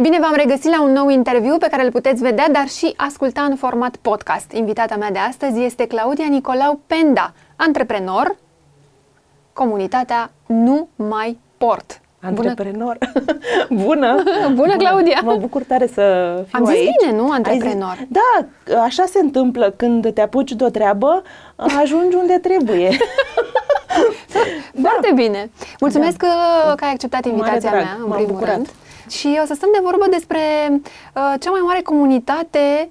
Bine v-am regăsit la un nou interviu pe care îl puteți vedea, dar și asculta în format podcast. Invitata mea de astăzi este Claudia Nicolau Penda, antreprenor, comunitatea Nu Mai Port. Antreprenor. Bună! Bună, Claudia! Mă bucur tare să fiu Am zis aici. bine, nu? Antreprenor. Zis, da, așa se întâmplă când te apuci de o treabă, ajungi unde trebuie. Foarte da. bine! Mulțumesc da. că, că ai acceptat invitația drag, mea, în m-am primul bucurat. rând. Și o să stăm de vorbă despre uh, cea mai mare comunitate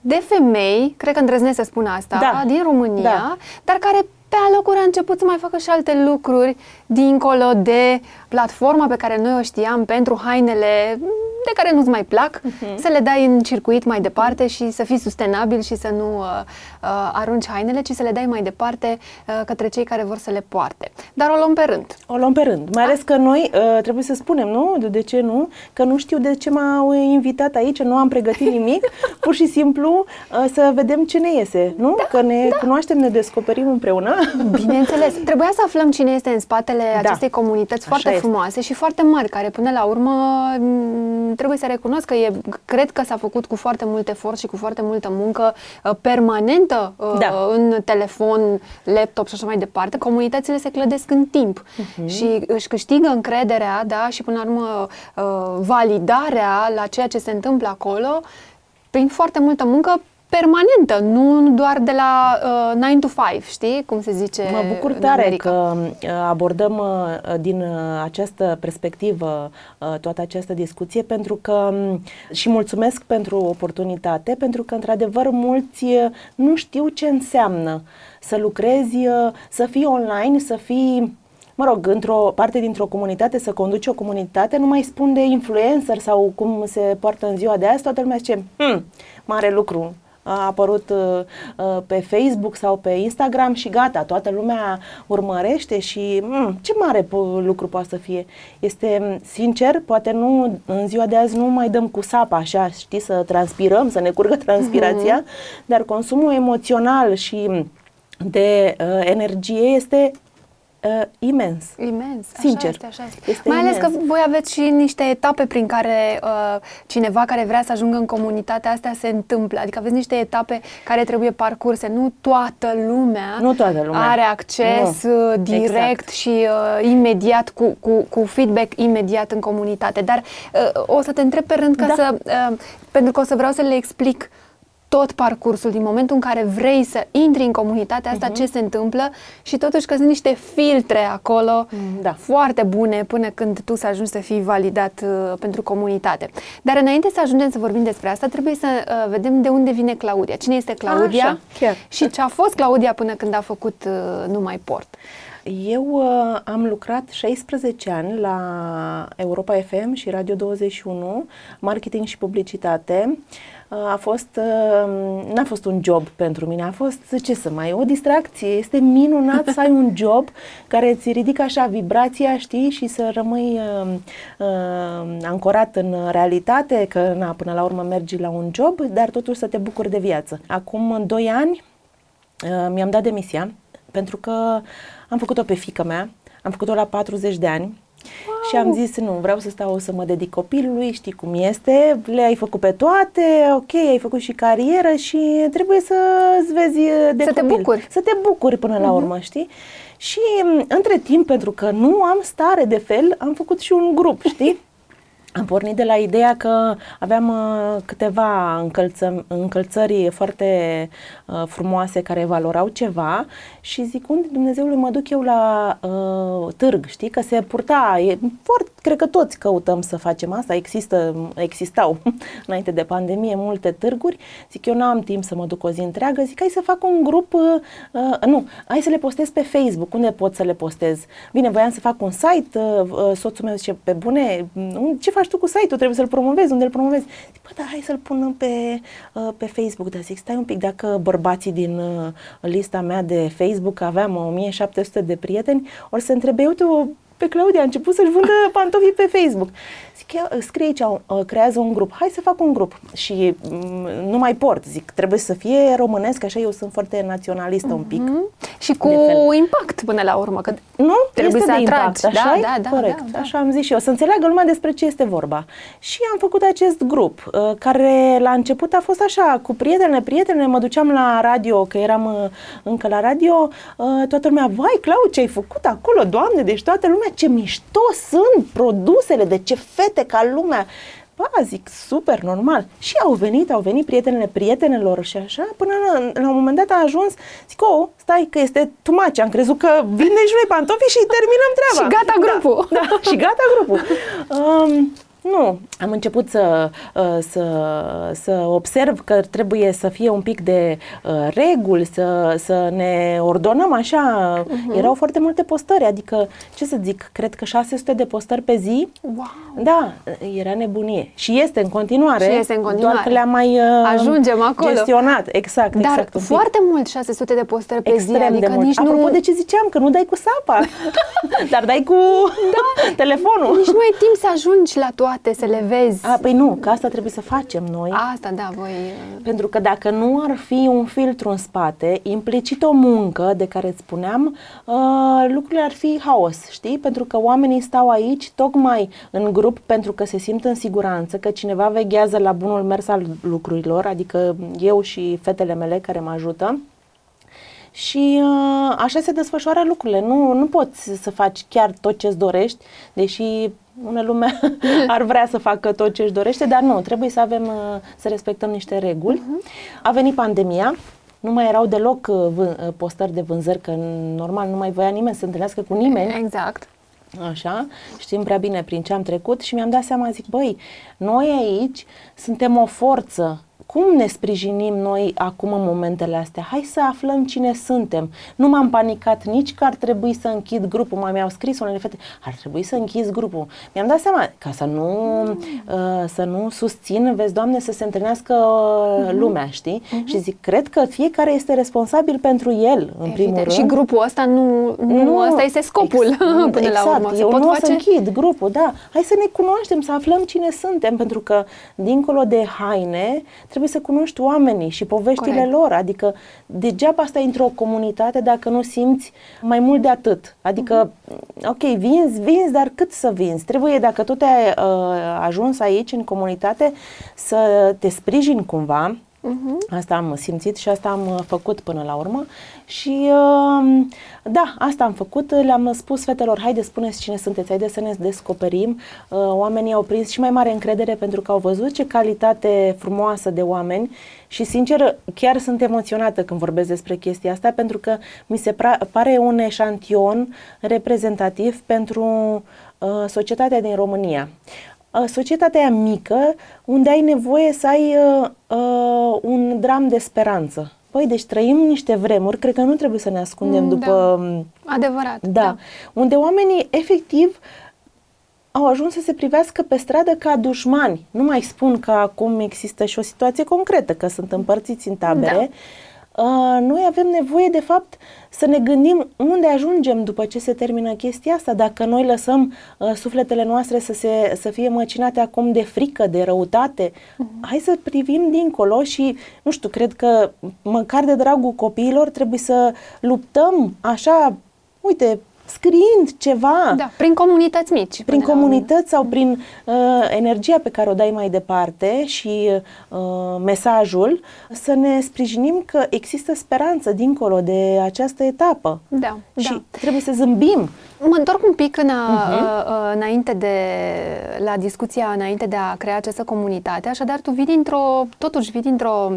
de femei, cred că îndrăznesc să spun asta, Da. din România, Da. dar care pe alocuri a început să mai facă și alte lucruri dincolo de platforma pe care noi o știam pentru hainele de care nu-ți mai plac, Mhm. să le dai în circuit mai departe și să fii sustenabil și să nu uh, uh, arunci hainele, ci să le dai mai departe uh, către cei care vor să le poarte. Dar o luăm pe rând. O luăm pe rând. Mai ales că noi, uh, trebuie să spunem, nu? De, de ce nu? Că nu știu de ce m-au invitat aici, nu am pregătit nimic, pur și simplu uh, să vedem ce ne iese, nu? Da, că ne cunoaștem, ne descoperim împreună. Bineînțeles. Trebuia să aflăm cine este în spatele Da. acestei comunități Așa foarte este. frumoase și foarte mari, care până la urmă m, trebuie să recunosc că e, cred că s-a făcut cu foarte mult efort și cu foarte multă muncă uh, permanentă uh, Da. în telefon, laptop și așa mai departe. Comunitățile se clădesc în timp Mhm. și își câștigă încrederea, da, și până la urmă uh, validarea la ceea ce se întâmplă acolo prin foarte multă muncă permanentă, nu doar de la uh, 9 to 5, știi? Cum se zice Mă bucur în tare America. că uh, abordăm uh, din uh, această perspectivă uh, toată această discuție pentru că um, și mulțumesc pentru oportunitate, pentru că într-adevăr mulți uh, nu știu ce înseamnă să lucrezi, uh, să fii online, să fii mă rog, într-o parte dintr-o comunitate, să conduci o comunitate, nu mai spun de influencer sau cum se poartă în ziua de azi, toată lumea zice, hm, mare lucru, a apărut uh, uh, pe Facebook sau pe Instagram și gata, toată lumea urmărește și mm, ce mare po- lucru poate să fie. Este, mm, sincer, poate nu, în ziua de azi nu mai dăm cu sapa așa, știi, să transpirăm, să ne curgă transpirația, dar consumul emoțional și mm, de uh, energie este uh, imens. Imens, așa Sincer. este, așa este. Este Mai ales imens. că voi aveți și niște etape prin care uh, cineva care vrea să ajungă în comunitatea asta se întâmplă. Adică aveți niște etape care trebuie parcurse. Nu toată lumea, Nu toată lumea. are acces Nu. uh, direct Exact. și uh, imediat cu, cu, cu feedback imediat în comunitate. Dar uh, o să te întreb pe rând ca Da. să, uh, pentru că o să vreau să le explic tot parcursul din momentul în care vrei să intri în comunitatea Mhm. asta, ce se întâmplă și totuși că sunt niște filtre acolo da. foarte bune până când tu să ajungi să fii validat uh, pentru comunitate. Dar înainte să ajungem să vorbim despre asta, trebuie să uh, vedem de unde vine Claudia. Cine este Claudia Așa, chiar. și ce a fost Claudia până când a făcut uh, Numai Port. Eu uh, am lucrat 16 ani la Europa FM și Radio 21, marketing și publicitate. Uh, a fost, uh, n-a fost un job pentru mine, a fost, ce să mai, o distracție. Este minunat să ai un job care îți ridică așa vibrația, știi, și să rămâi uh, uh, ancorat în realitate, că na, până la urmă mergi la un job, dar totuși să te bucuri de viață. Acum 2 ani Uh, mi-am dat demisia pentru că am făcut-o pe fică mea, am făcut-o la 40 de ani wow. și am zis nu, vreau să stau să mă dedic copilului, știi cum este, le-ai făcut pe toate, ok, ai făcut și carieră și trebuie să-ți vezi uh, de Să te copil. bucuri. Să te bucuri până la urmă, știi? Și m, între timp, pentru că nu am stare de fel, am făcut și un grup, știi? Am pornit de la ideea că aveam uh, câteva încălță, încălțări foarte uh, frumoase care valorau ceva și zic, unde Dumnezeului mă duc eu la uh, târg, știi? Că se purta, e, foarte, cred că toți căutăm să facem asta, există, existau înainte de pandemie multe târguri, zic eu n-am timp să mă duc o zi întreagă, zic hai să fac un grup, uh, uh, nu, hai să le postez pe Facebook, unde pot să le postez? Bine, voiam să fac un site, uh, uh, soțul meu zice, pe bune, mm, ce faci tu cu site-ul, trebuie să-l promovezi, unde îl promovezi? Zic, bă, da, hai să-l pun pe, uh, pe Facebook, dar zic, stai un pic, dacă bărbații din uh, lista mea de Facebook aveam 1700 de prieteni, ori să întrebe, uite, o- pe Claudia a început să-și vândă pantofii pe Facebook. Zic, scrie aici, uh, creează un grup, hai să fac un grup și mm, nu mai port, zic, trebuie să fie românesc, așa eu sunt foarte naționalistă mm-hmm. un pic. Mhm. Și cu impact până la urmă, că nu? trebuie este să de atragi. impact, așa da, da, da, Corect, da, da. așa am zis și eu, să înțeleagă lumea despre ce este vorba. Și am făcut acest grup, uh, care la început a fost așa, cu prietene, prietene, mă duceam la radio, că eram uh, încă la radio, uh, toată lumea, vai, Clau, ce ai făcut acolo, doamne, deci toată lumea, ce mișto sunt produsele, de ce fete ca lumea. Ba, zic, super, normal. Și au venit, au venit prietenele prietenelor și așa, până la, la un moment dat a ajuns, zic, oh, stai că este tumaci, am crezut că vinde și noi pantofi și terminăm treaba. Și gata grupul. Da, da și gata grupul. Um, nu, am început să, uh, să, să observ că trebuie să fie un pic de uh, reguli, să, să ne ordonăm așa. Uh-huh. Erau foarte multe postări, adică, ce să zic, cred că 600 de postări pe zi. Wow. Da, era nebunie. Și este în continuare. Și este în continuare. Doar că le-am mai uh, Ajungem acolo. gestionat. Exact, Dar exact. un pic. foarte mult 600 de postări pe Extrem zi, adică de mult. nici Apropo nu... de ce ziceam, că nu dai cu sapa, dar dai cu da. telefonul. Nici nu ai timp să ajungi la toate, să le vezi. A, păi nu, că asta trebuie să facem noi. Asta, da, voi... Pentru că dacă nu ar fi un filtru în spate, implicit o muncă de care îți spuneam, uh, lucrurile ar fi haos, știi? Pentru că oamenii stau aici tocmai în grup pentru că se simt în siguranță, că cineva veghează la bunul mers al lucrurilor, adică eu și fetele mele care mă ajută. Și uh, așa se desfășoară lucrurile. Nu, nu poți să faci chiar tot ce-ți dorești, deși ună lume ar vrea să facă tot ce își dorește, dar nu, trebuie să avem, uh, să respectăm niște reguli. Uh-huh. A venit pandemia, nu mai erau deloc uh, vân- uh, postări de vânzări, că normal nu mai voia nimeni să întâlnească cu nimeni. Exact. Așa, știm prea bine prin ce am trecut și mi-am dat seama, zic, băi, noi aici suntem o forță. Cum ne sprijinim noi acum în momentele astea? Hai să aflăm cine suntem. Nu m-am panicat nici că ar trebui să închid grupul. Mai mi-au scris unele fete, ar trebui să închizi grupul. Mi-am dat seama, ca să nu, uh, să nu susțin, vezi, Doamne, să se întâlnească uh, lumea, știi? Și zic, cred că fiecare este responsabil pentru el, în primul Evident. rând. Și grupul ăsta nu, nu, nu ăsta este scopul Ex- până exact. la urmă. Se Eu pot nu o face... să închid grupul, da. Hai să ne cunoaștem, să aflăm cine suntem, pentru că dincolo de haine trebuie să cunoști oamenii și poveștile Corect. lor. Adică degeaba stai într-o comunitate dacă nu simți mai mult de atât. Adică, Mhm. ok, vinzi, vinzi, dar cât să vinzi? Trebuie, dacă tu te-ai uh, ajuns aici în comunitate, să te sprijini cumva, Mhm. Asta am simțit și asta am uh, făcut până la urmă și uh, da, asta am făcut, le-am spus fetelor, haide spuneți cine sunteți, haide să ne descoperim. Uh, Oamenii au prins și mai mare încredere pentru că au văzut ce calitate frumoasă de oameni și sincer chiar sunt emoționată când vorbesc despre chestia asta pentru că mi se pra- pare un eșantion reprezentativ pentru uh, societatea din România uh, societatea aia mică unde ai nevoie să ai uh, uh, un dram de speranță. Păi, deci trăim niște vremuri, cred că nu trebuie să ne ascundem Mm, după... Adevărat. Da, unde oamenii efectiv au ajuns să se privească pe stradă ca dușmani. Nu mai spun că acum există și o situație concretă, că sunt împărțiți în tabere. Uh, noi avem nevoie, de fapt, să ne gândim unde ajungem după ce se termină chestia asta. Dacă noi lăsăm uh, sufletele noastre să, se, să fie măcinate acum de frică, de răutate, hai să privim dincolo și, nu știu, cred că măcar de dragul copiilor trebuie să luptăm așa, uite, scriind ceva Da, prin comunități mici. prin până la urmă. comunități sau prin uh, energia pe care o dai mai departe și uh, mesajul, să ne sprijinim că există speranță dincolo de această etapă. Da, și da. trebuie să zâmbim. Mă întorc un pic în a, Mhm. uh-huh. înainte de, la discuția înainte de a crea această comunitate, așadar tu vii dintr-o, totuși vii dintr-o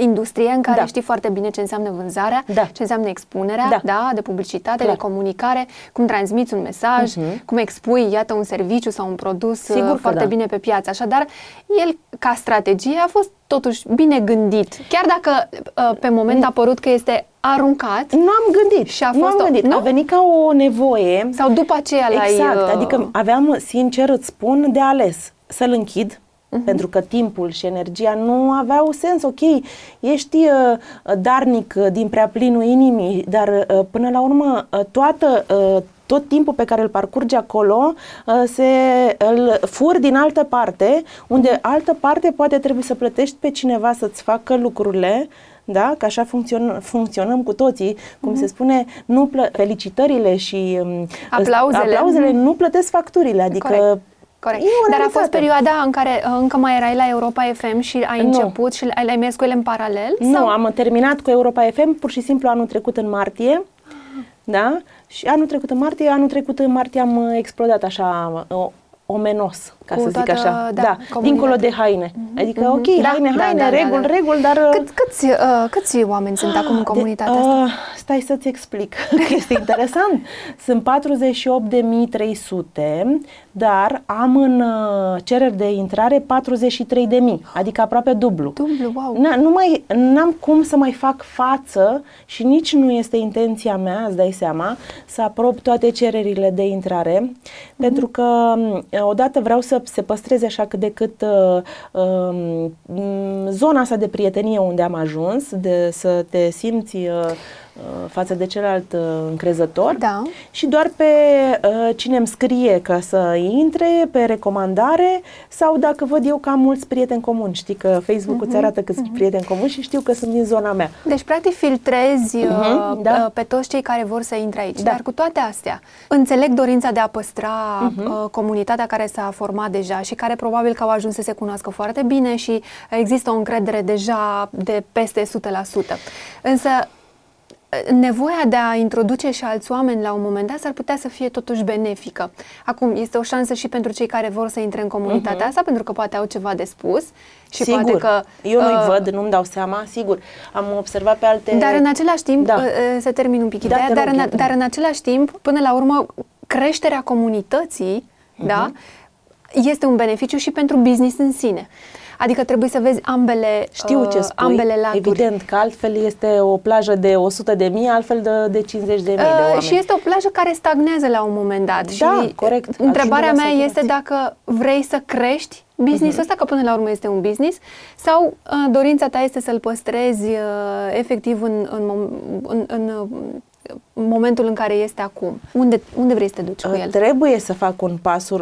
industrie în care Da. știi foarte bine ce înseamnă vânzarea, Da. ce înseamnă expunerea, Da. da, de publicitate, Clar. de comunicare, cum transmiți un mesaj, Mhm. cum expui, iată, un serviciu sau un produs Sigur uh, că foarte da. bine pe piață. Așadar, el, ca strategie, a fost totuși bine gândit. Chiar dacă uh, pe moment a părut că este aruncat, Nu am gândit. Și a nu fost am o- gândit. nu? A venit ca o nevoie. sau după aceea l-ai... Exact, uh, adică aveam, sincer îți spun, de ales să-l închid, Mhm. pentru că timpul și energia nu aveau sens. Ok, ești uh, darnic uh, din prea plinul inimii, dar uh, până la urmă uh, toată uh, tot timpul pe care îl parcurge acolo uh, se îl fur din altă parte, unde altă parte poate trebuie să plătești pe cineva să-ți facă lucrurile da? Că așa funcționăm, funcționăm cu toții, cum mm-hmm. se spune, nu plă- felicitările și um, aplauzele, aplauzele mm-hmm. nu plătesc facturile, adică Corect. Corect. Dar a fost perioada în care uh, încă mai erai la Europa FM și ai nu. început și ai, ai mers cu ele în paralel? Nu, sau? am terminat cu Europa FM pur și simplu anul trecut în martie. Da? Și anul trecut în martie, anul trecut în martie am uh, explodat așa uh, omenos, ca cu să zic așa. Da, da dincolo de haine. Mm-hmm. Adică, mm-hmm. ok, da, haine, da, haine, da, reguli, da, da. reguli, dar... Uh, Cât, câți, uh, câți oameni sunt acum în comunitatea de, asta? Uh, stai să-ți explic. este interesant. Sunt 48.300, dar am în uh, cereri de intrare 43.000, adică aproape dublu. Dublu, wow. Na, nu mai, n-am cum să mai fac față și nici nu este intenția mea, îți dai seama, să aprob toate cererile de intrare, mm-hmm. pentru că odată vreau să se păstreze așa cât de cât uh, uh, zona asta de prietenie unde am ajuns, de să te simți uh, Uh, față de celălalt uh, încrezător da. și doar pe uh, cine îmi scrie ca să intre, pe recomandare sau dacă văd eu că am mulți prieteni comuni. Știi că Facebook-ul uh-huh, îți arată că uh-huh. sunt prieteni comuni și știu că sunt din zona mea. Deci, practic, filtrezi uh-huh, da. pe toți cei care vor să intre aici. Da. Dar cu toate astea, înțeleg dorința de a păstra uh-huh. comunitatea care s-a format deja și care probabil că au ajuns să se cunoască foarte bine și există o încredere deja de peste 100%. Însă, nevoia de a introduce și alți oameni la un moment dat s-ar putea să fie totuși benefică. Acum, este o șansă și pentru cei care vor să intre în comunitatea uh-huh. asta, pentru că poate au ceva de spus și sigur. poate că... Eu nu-i uh, văd, nu-mi dau seama, sigur. Am observat pe alte... Dar în același timp, da. uh, uh să termin un pic da, ideea, dar, în, dar în același timp, până la urmă, creșterea comunității, uh-huh. da, este un beneficiu și pentru business în sine. Adică trebuie să vezi ambele Știu ce uh, spui, ambele laturi. evident că altfel este o plajă de 100 de mii, altfel de, de 50 de mii uh, de oameni. Și este o plajă care stagnează la un moment dat. Da, și corect. Întrebarea mea este dacă vrei să crești business-ul uh-huh. ăsta, că până la urmă este un business, sau uh, dorința ta este să-l păstrezi uh, efectiv în, în, în, în în momentul în care este acum? Unde, unde vrei să te duci cu el? Trebuie să fac un pas uh,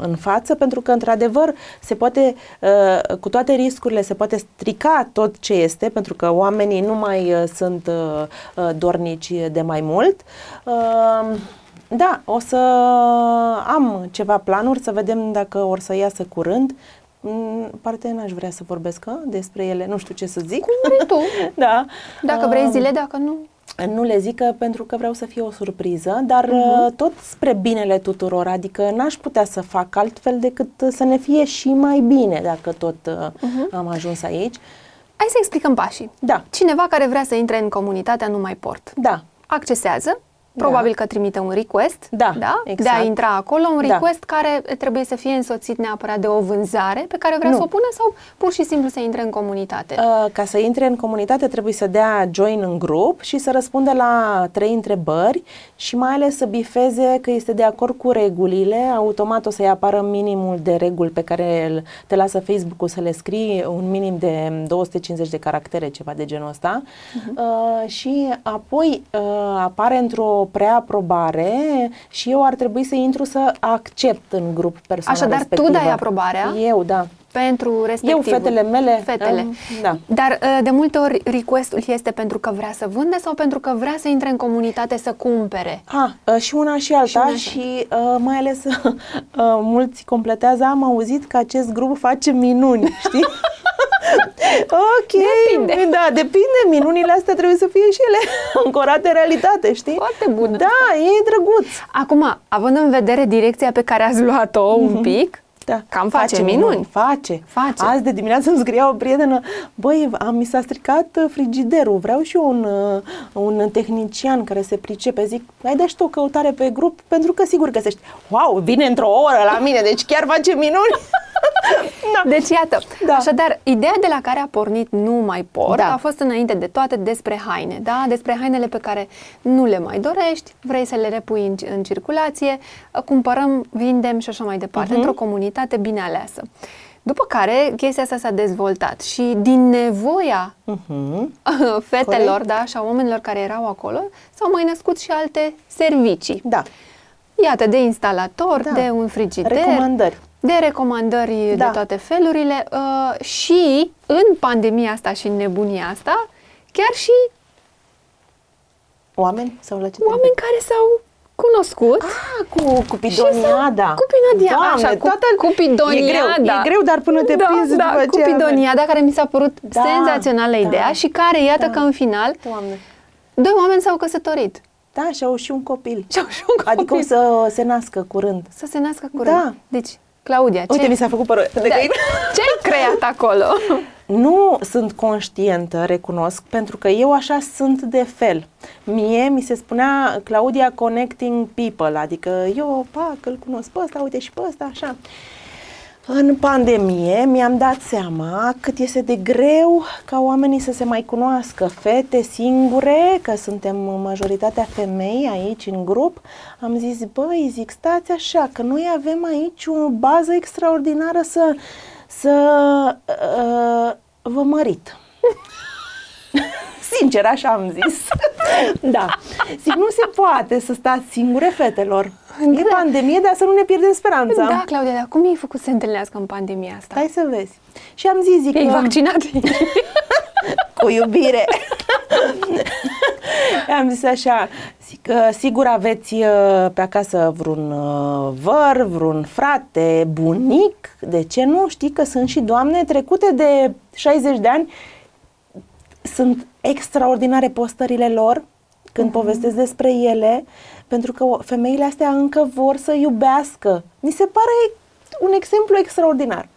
în față pentru că, într-adevăr, se poate, uh, cu toate riscurile, se poate strica tot ce este pentru că oamenii nu mai uh, sunt uh, uh dornici de mai mult. Uh, da, o să am ceva planuri, să vedem dacă or să iasă curând. Mm, Parte n-aș vrea să vorbesc despre ele, nu știu ce să zic. Cum vrei tu. da. Dacă vrei zile, dacă nu... Nu le zic pentru că vreau să fie o surpriză, dar uh-huh. tot spre binele tuturor, adică n-aș putea să fac altfel decât să ne fie și mai bine dacă tot uh-huh. am ajuns aici. Hai să explicăm pașii. Da. Cineva care vrea să intre în comunitatea Nu Mai Port. Da. Accesează, Probabil da. că trimite un request da, da? Exact. de a intra acolo, un da. request da. care trebuie să fie însoțit neapărat de o vânzare pe care vrea nu. să o pună sau pur și simplu să intre în comunitate? Uh, ca să intre în comunitate trebuie să dea join în grup și să răspundă la trei întrebări și mai ales să bifeze că este de acord cu regulile, automat o să-i apară minimul de reguli pe care te lasă Facebook-ul să le scrii, un minim de 250 de caractere, ceva de genul ăsta uh-huh. uh, și apoi uh, apare într-o preaprobare și eu ar trebui să intru să accept în grup persoana Așadar, respectivă. tu dai aprobarea? Eu, da. Pentru respectivul. Eu, fetele mele. Fetele. Um, da. Dar uh, de multe ori requestul este pentru că vrea să vânde sau pentru că vrea să intre în comunitate să cumpere? Ha, uh, și una și alta și, una și uh, mai ales uh, mulți completează, am auzit că acest grup face minuni, știi? ok, depinde. da, depinde, minunile astea trebuie să fie și ele ancorate în realitate, știi? Foarte bună. Da, e drăguț. Acum, având în vedere direcția pe care ați luat-o mm-hmm. un mhm. pic, da. Cam face, face minuni. minuni. Face. face. Azi de dimineață îmi scria o prietenă, băi, am, mi s-a stricat uh, frigiderul, vreau și eu un, uh, un tehnician care se pricepe. Zic, ai dai și tu o căutare pe grup, pentru că sigur găsești. Wow, vine într-o oră la mine, deci chiar face minuni. da. Deci iată, da. așadar, ideea de la care a pornit Nu mai port da. a fost înainte de toate despre haine, da? Despre hainele pe care nu le mai dorești, vrei să le repui în, în circulație, cumpărăm, vindem și așa mai departe, uh-huh. într-o comunitate bine aleasă. După care chestia asta s-a dezvoltat și din nevoia Mhm. fetelor Corect. da, și a oamenilor care erau acolo s-au mai născut și alte servicii. Da. Iată, de instalator, Da. de un frigider, Recomandări. De recomandări Da. de toate felurile uh, și în pandemia asta și în nebunia asta, chiar și Oameni? Sau la ce te oameni care s-au cunoscut. Ah, cu Cupidoniada. Cupidoniada, Doamne, așa, cu, toată... Cupidoniada. E greu, e greu, dar până te da, prinzi da, după aceea... Cupidoniada, care mi s-a părut Da, senzațională da, ideea și care, iată da. că în final, Doamne. doi oameni s-au căsătorit. Da, și au și un copil. Și au și un copil. Adică o să se nască curând. Să se nască curând. Da. Deci, Claudia, ce, Uite, mi s-a făcut părul de da, găină. ce ai creat acolo? Nu sunt conștientă, recunosc, pentru că eu așa sunt de fel. Mie mi se spunea Claudia Connecting People, adică eu, pac, îl cunosc pe ăsta, uite și pe ăsta, așa. În pandemie mi-am dat seama cât este de greu ca oamenii să se mai cunoască. Fete singure, că suntem majoritatea femei aici în grup, am zis, băi, zic, stați așa, că noi avem aici o bază extraordinară să, să uh, vă mărit. Sincer, așa am zis. da. Zic, nu se poate să stați singure, fetelor. E Da. pandemie, dar să nu ne pierdem speranța. Da, Claudia, dar cum i-ai făcut să se întâlnească în pandemia asta? Hai să vezi. Și am zis, zic, Ai că- vaccinat? cu iubire. Am zis așa, zic că sigur aveți uh, pe acasă vreun uh, văr, vreun frate, bunic, de ce nu? Știi că sunt și doamne trecute de 60 de ani, sunt extraordinare postările lor când povestesc despre ele, pentru că o- femeile astea încă vor să iubească. Mi se pare un exemplu extraordinar.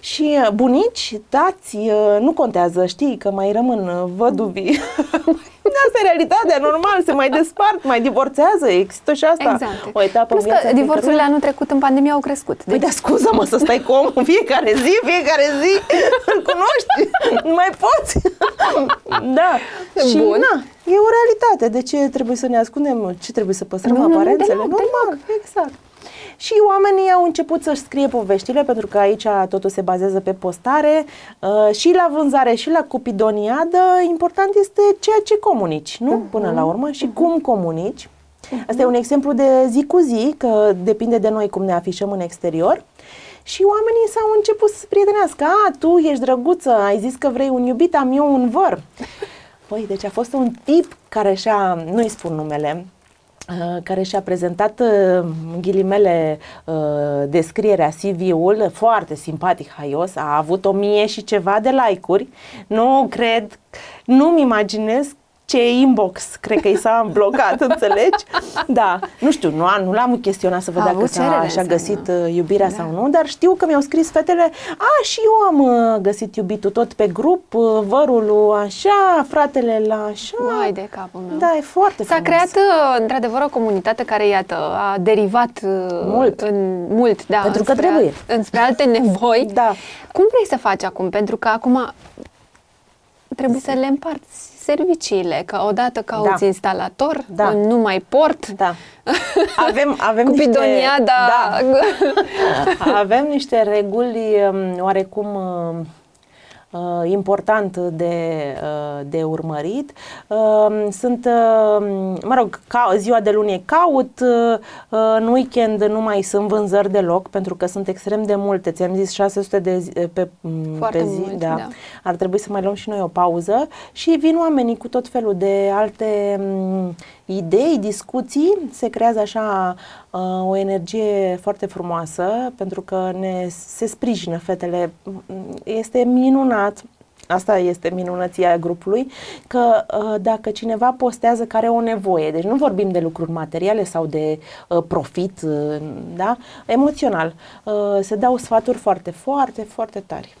Și uh, bunici, tați, uh, nu contează, știi că mai rămân uh, văduvii. Asta e realitatea, normal, se mai despart, mai divorțează, există și asta. Exact. O etapă Plus în viața că divorțurile fiecăruia. anul trecut în pandemie au crescut. Păi Deci, da, scuză-mă să stai cu omul în fiecare zi, fiecare zi, îl cunoști, nu mai poți. da. Și Bun. na, e o realitate. De ce trebuie să ne ascundem? Ce trebuie să păstrăm Nu, nu, nu, aparențele? deloc, Normal, exact. Și oamenii au început să-și scrie poveștile, pentru că aici totul se bazează pe postare uh, și la vânzare și la cupidoniadă. Important este ceea ce comunici, nu? Până la urmă și cum comunici. Asta e un exemplu de zi cu zi, că depinde de noi cum ne afișăm în exterior. Și oamenii s-au început să se prietenească. A, tu ești drăguță, ai zis că vrei un iubit, am eu un văr. Păi, deci a fost un tip care și-a, nu-i spun numele, uh, care și-a prezentat uh, în ghilimele uh, descrierea CV-ul, foarte simpatic, haios, a avut o mie și ceva de like-uri. Nu cred, nu-mi imaginez ce inbox, cred că i s-a blocat, înțelegi? Da, nu știu, nu, a- nu l-am chestionat să văd A dacă avut s-a, cerere și-a să găsit nu. uh, iubirea Da. sau nu, dar știu că mi-au scris fetele, a, și eu am uh, găsit iubitul tot pe grup, uh, vărul așa, fratele la așa. Vai de capul meu. Da, e foarte S-a frumos. creat, uh, într-adevăr, o comunitate care, iată, a derivat uh, Mult. în mult, da, Pentru că înspre, trebuie. înspre alte nevoi. Da. Cum vrei să faci acum? Pentru că acum trebuie să le împarți serviciile, că odată cauți Da. instalator, Da. un numai port, Da. Avem, avem Cupidonia, niște, da. da. Avem niște reguli um, oarecum um, uh, important de, uh, de urmărit. Um, Sunt, uh, mă rog, ca, ziua de luni e caut, uh, în weekend nu mai sunt vânzări deloc, pentru că sunt extrem de multe. Ți-am zis 600 de zi, pe, m, Foarte pe zi. mult, da. da. Ar trebui să mai luăm și noi o pauză și vin oamenii cu tot felul de alte m, idei, discuții. Se creează așa uh, o energie foarte frumoasă pentru că ne se sprijină fetele. M, Este minunat. Asta este minunăția grupului, că uh, dacă cineva postează care are o nevoie, deci nu vorbim de lucruri materiale sau de uh, profit, uh, da? emoțional, uh, se dau sfaturi foarte, foarte, foarte tari.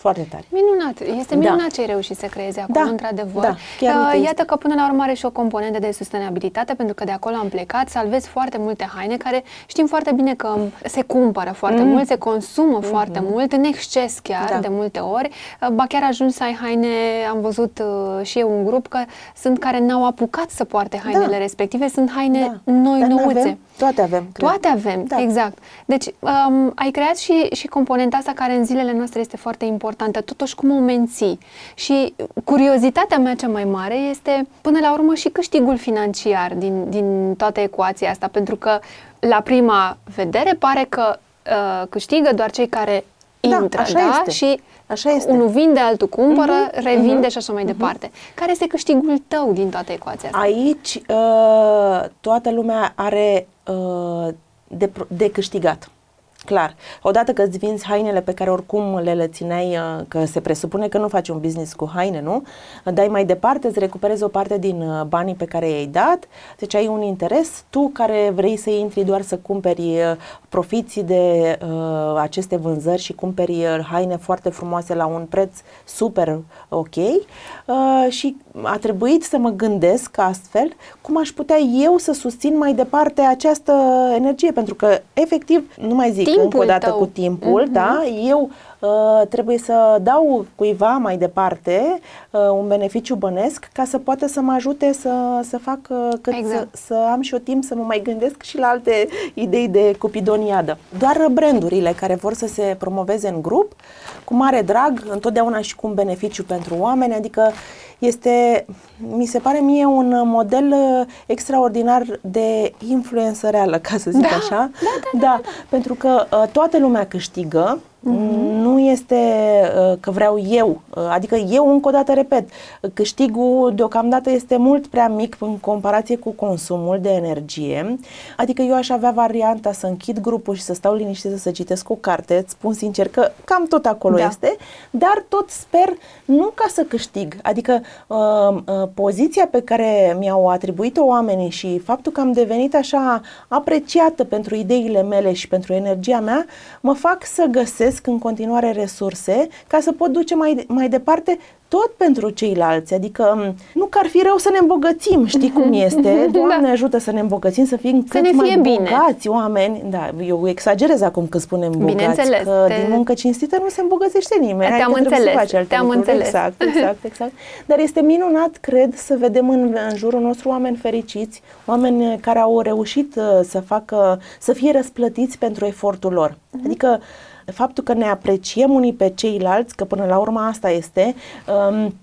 Foarte tari. Minunat. Este Da. minunat ce ai reușit să creezi acolo, Da, într-adevăr. da, chiar Uh, uite, Iată este. că până la urmă are și o componentă de sustenabilitate, pentru că de acolo am plecat, salvezi foarte multe haine care știm foarte bine că se cumpără foarte mult, se consumă foarte mult, în exces chiar, Mm. Da. de multe ori. Uh, Ba chiar ajungi să ai haine, am văzut uh, și eu un grup, că sunt care n-au apucat să poarte hainele Da. respective, sunt haine Da. noi, Dar nouțe. n-avem, Toate avem, cred. Toate avem, Da. exact. Deci um, ai creat și, și componenta asta care în zilele noastre este foarte importantă, totuși cum o menții. Și curiozitatea mea cea mai mare este, până la urmă, și câștigul financiar din, din toată ecuația asta, pentru că la prima vedere pare că uh, câștigă doar cei care Da, intră, așa da? este. Și Așa este. unul vinde, altul cumpără, Mhm, revinde mhm, și așa mai departe. Care este câștigul tău din toată ecuația asta? Aici uh, toată lumea are uh, de, pro- de câștigat. Clar. Odată că îți vinzi hainele pe care oricum le lățineai, uh, că se presupune că nu faci un business cu haine, nu? Dai mai departe, îți recuperezi o parte din uh, banii pe care i-ai dat, deci ai un interes. Tu care vrei să intri doar să cumperi, uh, profiți de uh, aceste vânzări și cumperi uh, haine foarte frumoase la un preț super ok uh, și a trebuit să mă gândesc astfel cum aș putea eu să susțin mai departe această energie, pentru că efectiv, nu mai zic Timpul încă o dată tău. cu timpul, Mhm. da, eu uh, trebuie să dau cuiva mai departe uh, un beneficiu bănesc ca să poată să mă ajute să, să fac uh, cât Exact. să, să am și eu timp să mă mai gândesc și la alte idei de cupidoniadă. Doar brandurile care vor să se promoveze în grup, cu mare drag, întotdeauna și cu un beneficiu pentru oameni, adică este, mi se pare mie un model uh, extraordinar de influență reală, ca să zic Da, așa. Da, da, pentru că uh, toată lumea câștigă, nu este uh, că vreau eu, uh, adică eu încă o dată repet, câștigul deocamdată este mult prea mic în comparație cu consumul de energie, adică eu aș avea varianta să închid grupul și să stau liniștită să citesc o carte, îți spun sincer că cam tot acolo Da. este, dar tot sper nu ca să câștig, adică uh, uh, poziția pe care mi-au atribuit-o oamenii și faptul că am devenit așa apreciată pentru ideile mele și pentru energia mea, mă fac să găsesc în continuare resurse ca să pot duce mai, mai departe tot pentru ceilalți, adică m, nu că ar fi rău să ne îmbogățim, știi cum este, Doamne ajută să ne îmbogățim, să fim cât ne mai fie bine. bogați oameni, da, eu exagerez acum când spunem bogați, Bineînțeles, că te- din muncă cinstită nu se îmbogățește nimeni, Te-am adică trebuie să înțeles, faci alte te-am lucruri. înțeles. Exact, exact, exact. Dar este minunat, cred, să vedem în, în jurul nostru oameni fericiți, oameni care au reușit uh, să facă, să fie răsplătiți pentru efortul lor. Adică faptul că ne apreciem unii pe ceilalți, că până la urmă asta este, um,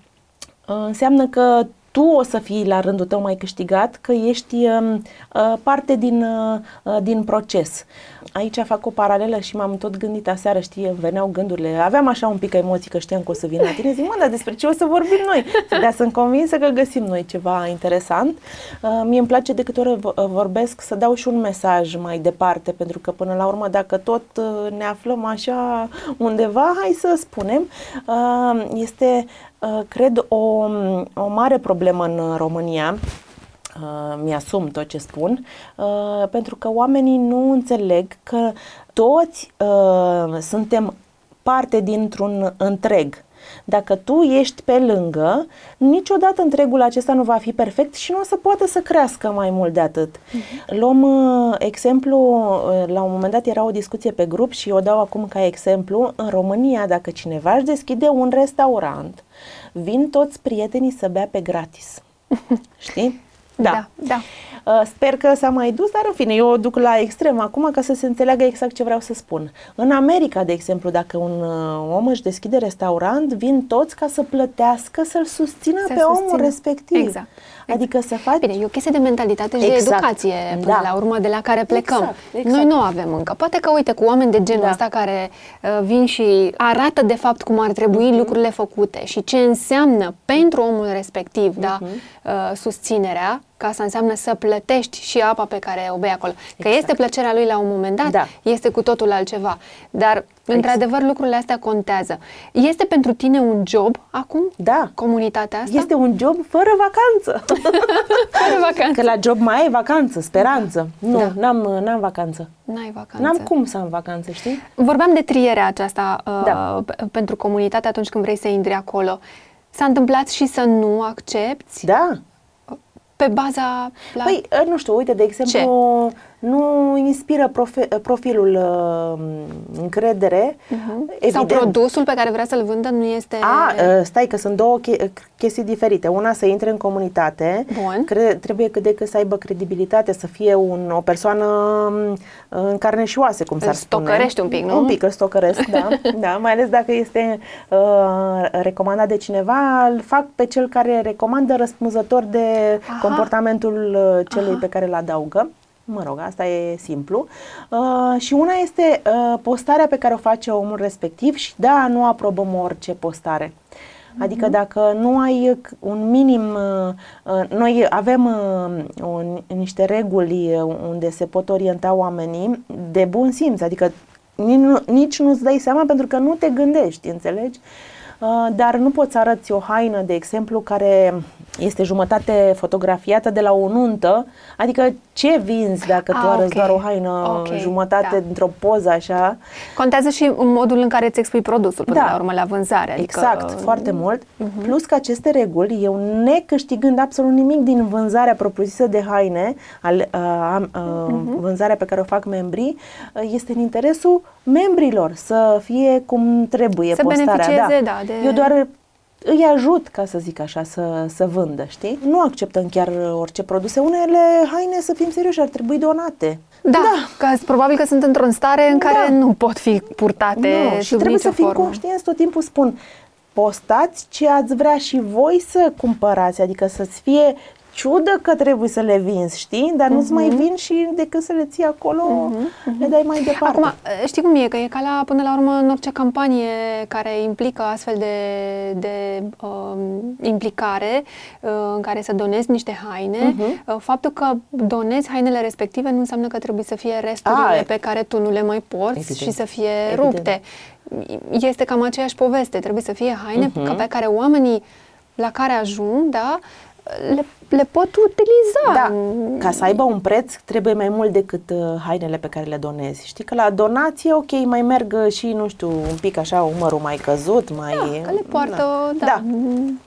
înseamnă că tu o să fii la rândul tău mai câștigat, că ești um, uh, parte din, uh, uh, din proces. Aici fac o paralelă și m-am tot gândit aseară, știi, îmi veneau gândurile. Aveam așa un pic emoții că știam că o să vin la tine. Zic, mă, dar despre ce o să vorbim noi? Dar sunt convinsă că găsim noi ceva interesant. Uh, mie îmi place de câte ori vo- vorbesc să dau și un mesaj mai departe, pentru că până la urmă, dacă tot uh, ne aflăm așa undeva, hai să spunem, uh, este, uh, cred, o, o mare problemă în România uh, mi-asum tot ce spun, uh, pentru că oamenii nu înțeleg că toți uh, suntem parte dintr-un întreg. Dacă tu ești pe lângă, niciodată întregul acesta nu va fi perfect și nu o să poată să crească mai mult de atât. Luăm uh, exemplu, uh, la un moment dat era o discuție pe grup și o dau acum ca exemplu. În România, dacă cineva își deschide un restaurant, vin toți prietenii să bea pe gratis. Știi? Da, da. Uh, Sper că s-a mai dus, dar în fine, eu o duc la extrem acum ca să se înțeleagă exact ce vreau să spun. În America, de exemplu, dacă un uh, om își deschide restaurant, vin toți ca să plătească, să-l susțină Să pe omul susțină. respectiv. Exact. Adică să faci... Bine, e o chestie de mentalitate și de Exact. educație până Da. la urmă de la care plecăm. Exact, exact. Noi nu o avem încă. Poate că, uite, cu oameni de genul Da. ăsta care uh, vin și arată de fapt cum ar trebui Mhm. lucrurile făcute și ce înseamnă pentru omul respectiv, da, Mhm. uh, susținerea, ca asta înseamnă să plătești și apa pe care o bei acolo. Că Exact. este plăcerea lui la un moment dat, Da. este cu totul altceva. Dar, într-adevăr, lucrurile astea contează. Este pentru tine un job acum? Da. Comunitatea asta? Este un job fără vacanță. Fără vacanță. Că la job mai ai vacanță, speranță. Nu, Da. n-am, n-am vacanță. N-ai vacanță. N-am cum să am vacanță, știi? Vorbeam de trierea aceasta uh, Da. p- pentru comunitate atunci când vrei să intri acolo. S-a întâmplat și să nu accepti Da. Pe baza... La... Păi, uh, nu știu, uite, de exemplu, nu inspiră profe- profilul uh, încredere. Uh-huh. Sau produsul pe care vrea să-l vândă nu este... A, uh, stai că sunt două che- chestii diferite. Una să intre în comunitate, Bun. Cre- trebuie cât de cât să aibă credibilitate, să fie un, o persoană um, în carne și oase, cum s-ar spune. stocărești un pic, nu? Un pic îl stocăresc, da, da. Mai ales dacă este uh, recomandat de cineva, îl fac pe cel care recomandă răspunzător de Aha. comportamentul uh, celui Aha. pe care îl adaugă. Mă rog, asta e simplu. Uh, și una este uh, postarea pe care o face omul respectiv și da, nu aprobăm orice postare. Adică dacă nu ai c- un minim, uh, uh, noi avem uh, un, niște reguli uh, unde se pot orienta oamenii de bun simț, adică nici, nu, nici nu-ți dai seama pentru că nu te gândești, înțelegi? Uh, dar nu poți să arăți o haină, de exemplu, care este jumătate fotografiată de la o nuntă, adică ce vinzi dacă tu Ah, arăți ok. doar o haină Ok, jumătate da. dintr-o poză așa? Contează și modul în care îți expui produsul până Da. la urmă la vânzare. Adică, Exact, foarte mult. Plus că aceste reguli, eu necâștigând absolut nimic din vânzarea propriu-zisă de haine, al, uh, am, uh, vânzarea pe care o fac membrii, uh, este în interesul membrilor să fie cum trebuie Să postarea. beneficieze, da, de- Eu doar îi ajut, ca să zic așa, să, să vândă, știi? Nu acceptăm chiar orice produse. Unele haine, să fim serioși, ar trebui donate. Da, că probabil că sunt într-o stare în care Da. nu pot fi purtate Nu, și sub trebuie nicio să fim formă. conștienți, tot timpul spun, postați ce ați vrea și voi să cumpărați, adică să-ți fie ciudă că trebuie să le vinzi, știi? Dar nu-ți mai vin și decât să le ții acolo, le dai mai departe. Acum, știi cum e? Că e ca la, până la urmă, în orice campanie care implică astfel de, de um, implicare, uh, în care să donezi niște haine, Mhm. uh, faptul că donezi hainele respective nu înseamnă că trebuie să fie resturile Ah, e- pe care tu nu le mai porți Evident. și să fie Evident. rupte. Este cam aceeași poveste. Trebuie să fie haine Mhm. ca pe care oamenii la care ajung, da, le, le pot utiliza. Da, ca să aibă un preț trebuie mai mult decât uh, hainele pe care le donezi. Știi că la donație, ok, mai merg uh, și, nu știu, un pic așa, umărul mai căzut, mai... Da, că le poartă, da. da.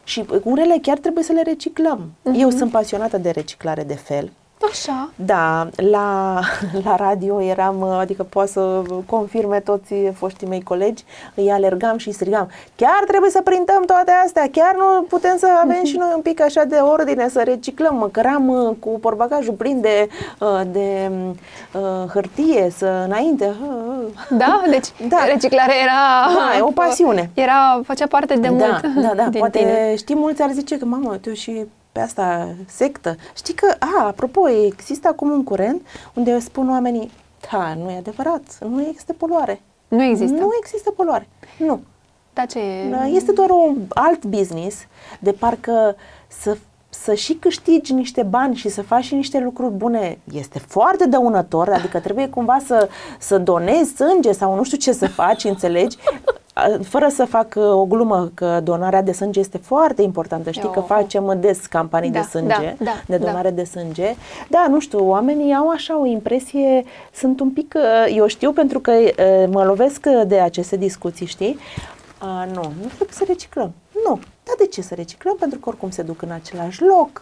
Și unele chiar trebuie să le reciclăm. Eu sunt pasionată de reciclare de fel. Așa. Da, la, la radio eram, adică poate să confirme toți foștii mei colegi, îi alergam și strigam, chiar trebuie să printăm toate astea, chiar nu putem să avem și noi un pic așa de ordine, să reciclăm, mă căram uh, cu porbagajul plin de, uh, de uh, hârtie, să înainte. uh, Da? Deci Da. reciclarea era... Da, e o pasiune. Era, făcea parte de da, mult da, da, din poate tine. știi, mulți ar zice că, mamă, tu și pe asta sectă. Știi că, a, apropo, există acum un curent unde spun oamenii, da, nu e adevărat, nu există poluare. Nu există. Nu există poluare. Nu. Dar ce e? Da, Este doar un alt business de parcă să să și câștigi niște bani și să faci și niște lucruri bune este foarte dăunător, adică trebuie cumva să, să donezi sânge sau nu știu ce să faci, înțelegi? A, Fără să fac uh, o glumă că donarea de sânge este foarte importantă. Știi Eu- că facem des campanii Da, de sânge, da, da, de da. donare de sânge. Da, nu știu, oamenii au așa o impresie, sunt un pic, uh, eu știu pentru că uh, mă lovesc de aceste discuții, știi? Uh, nu, nu trebuie să reciclăm. Nu. Dar de ce să reciclăm? Pentru că oricum se duc în același loc.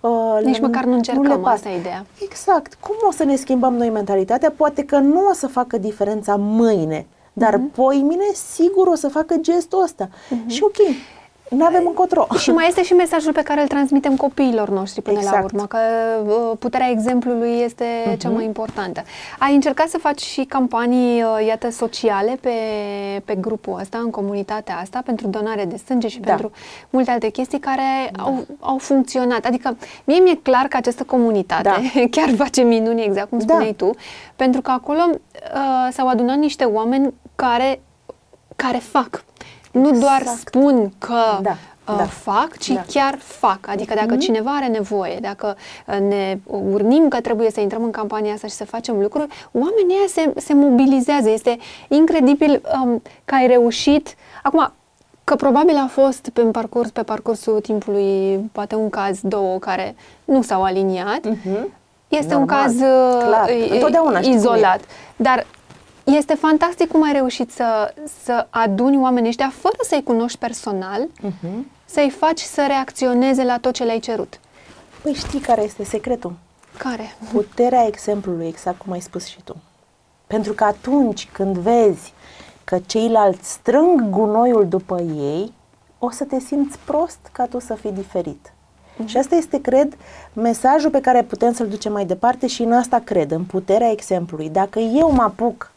Uh, Nici măcar nu încercăm, le pasă. asta e ideea. Exact. Cum o să ne schimbăm noi mentalitatea? Poate că nu o să facă diferența mâine, dar Mhm. uh-huh. poimine sigur o să facă gestul ăsta. Mhm. Uh-huh. Și ok, nu avem încotro. Și mai este și mesajul pe care îl transmitem copiilor noștri până la Exact. urmă, că uh, puterea exemplului este cea mai importantă. Ai încercat să faci și campanii, uh, iată, sociale pe, pe grupul ăsta, în comunitatea asta, pentru donare de sânge și Da. pentru multe alte chestii care au, au funcționat. Adică, mie mi-e clar că această comunitate Da. chiar face minuni, exact cum Da. spuneai tu, pentru că acolo uh, s-au adunat niște oameni care, care fac. Nu doar Exact. spun că Da, uh, da. fac, ci Da. chiar fac. Adică dacă Mhm. cineva are nevoie, dacă uh, ne urnim că trebuie să intrăm în campania asta și să facem lucruri, oamenii ăia se, se mobilizează. Este incredibil um, că ai reușit. Acum, că probabil a fost pe parcurs, pe parcursul timpului, poate un caz, două, care nu s-au aliniat. Mhm. Este Normal, un caz uh, clar. i- Întotdeauna știi cum e. izolat. Dar este fantastic cum ai reușit să, să aduni oamenii ăștia fără să-i cunoști personal, Mhm. să-i faci să reacționeze la tot ce le-ai cerut. Păi știi care este secretul? Care? Puterea exemplului, exact cum ai spus și tu. Pentru că atunci când vezi că ceilalți strâng gunoiul după ei, o să te simți prost ca tu să fii diferit. Uh-huh. Și asta este, cred, mesajul pe care putem să-l ducem mai departe și în asta cred, în puterea exemplului. Dacă eu mă apuc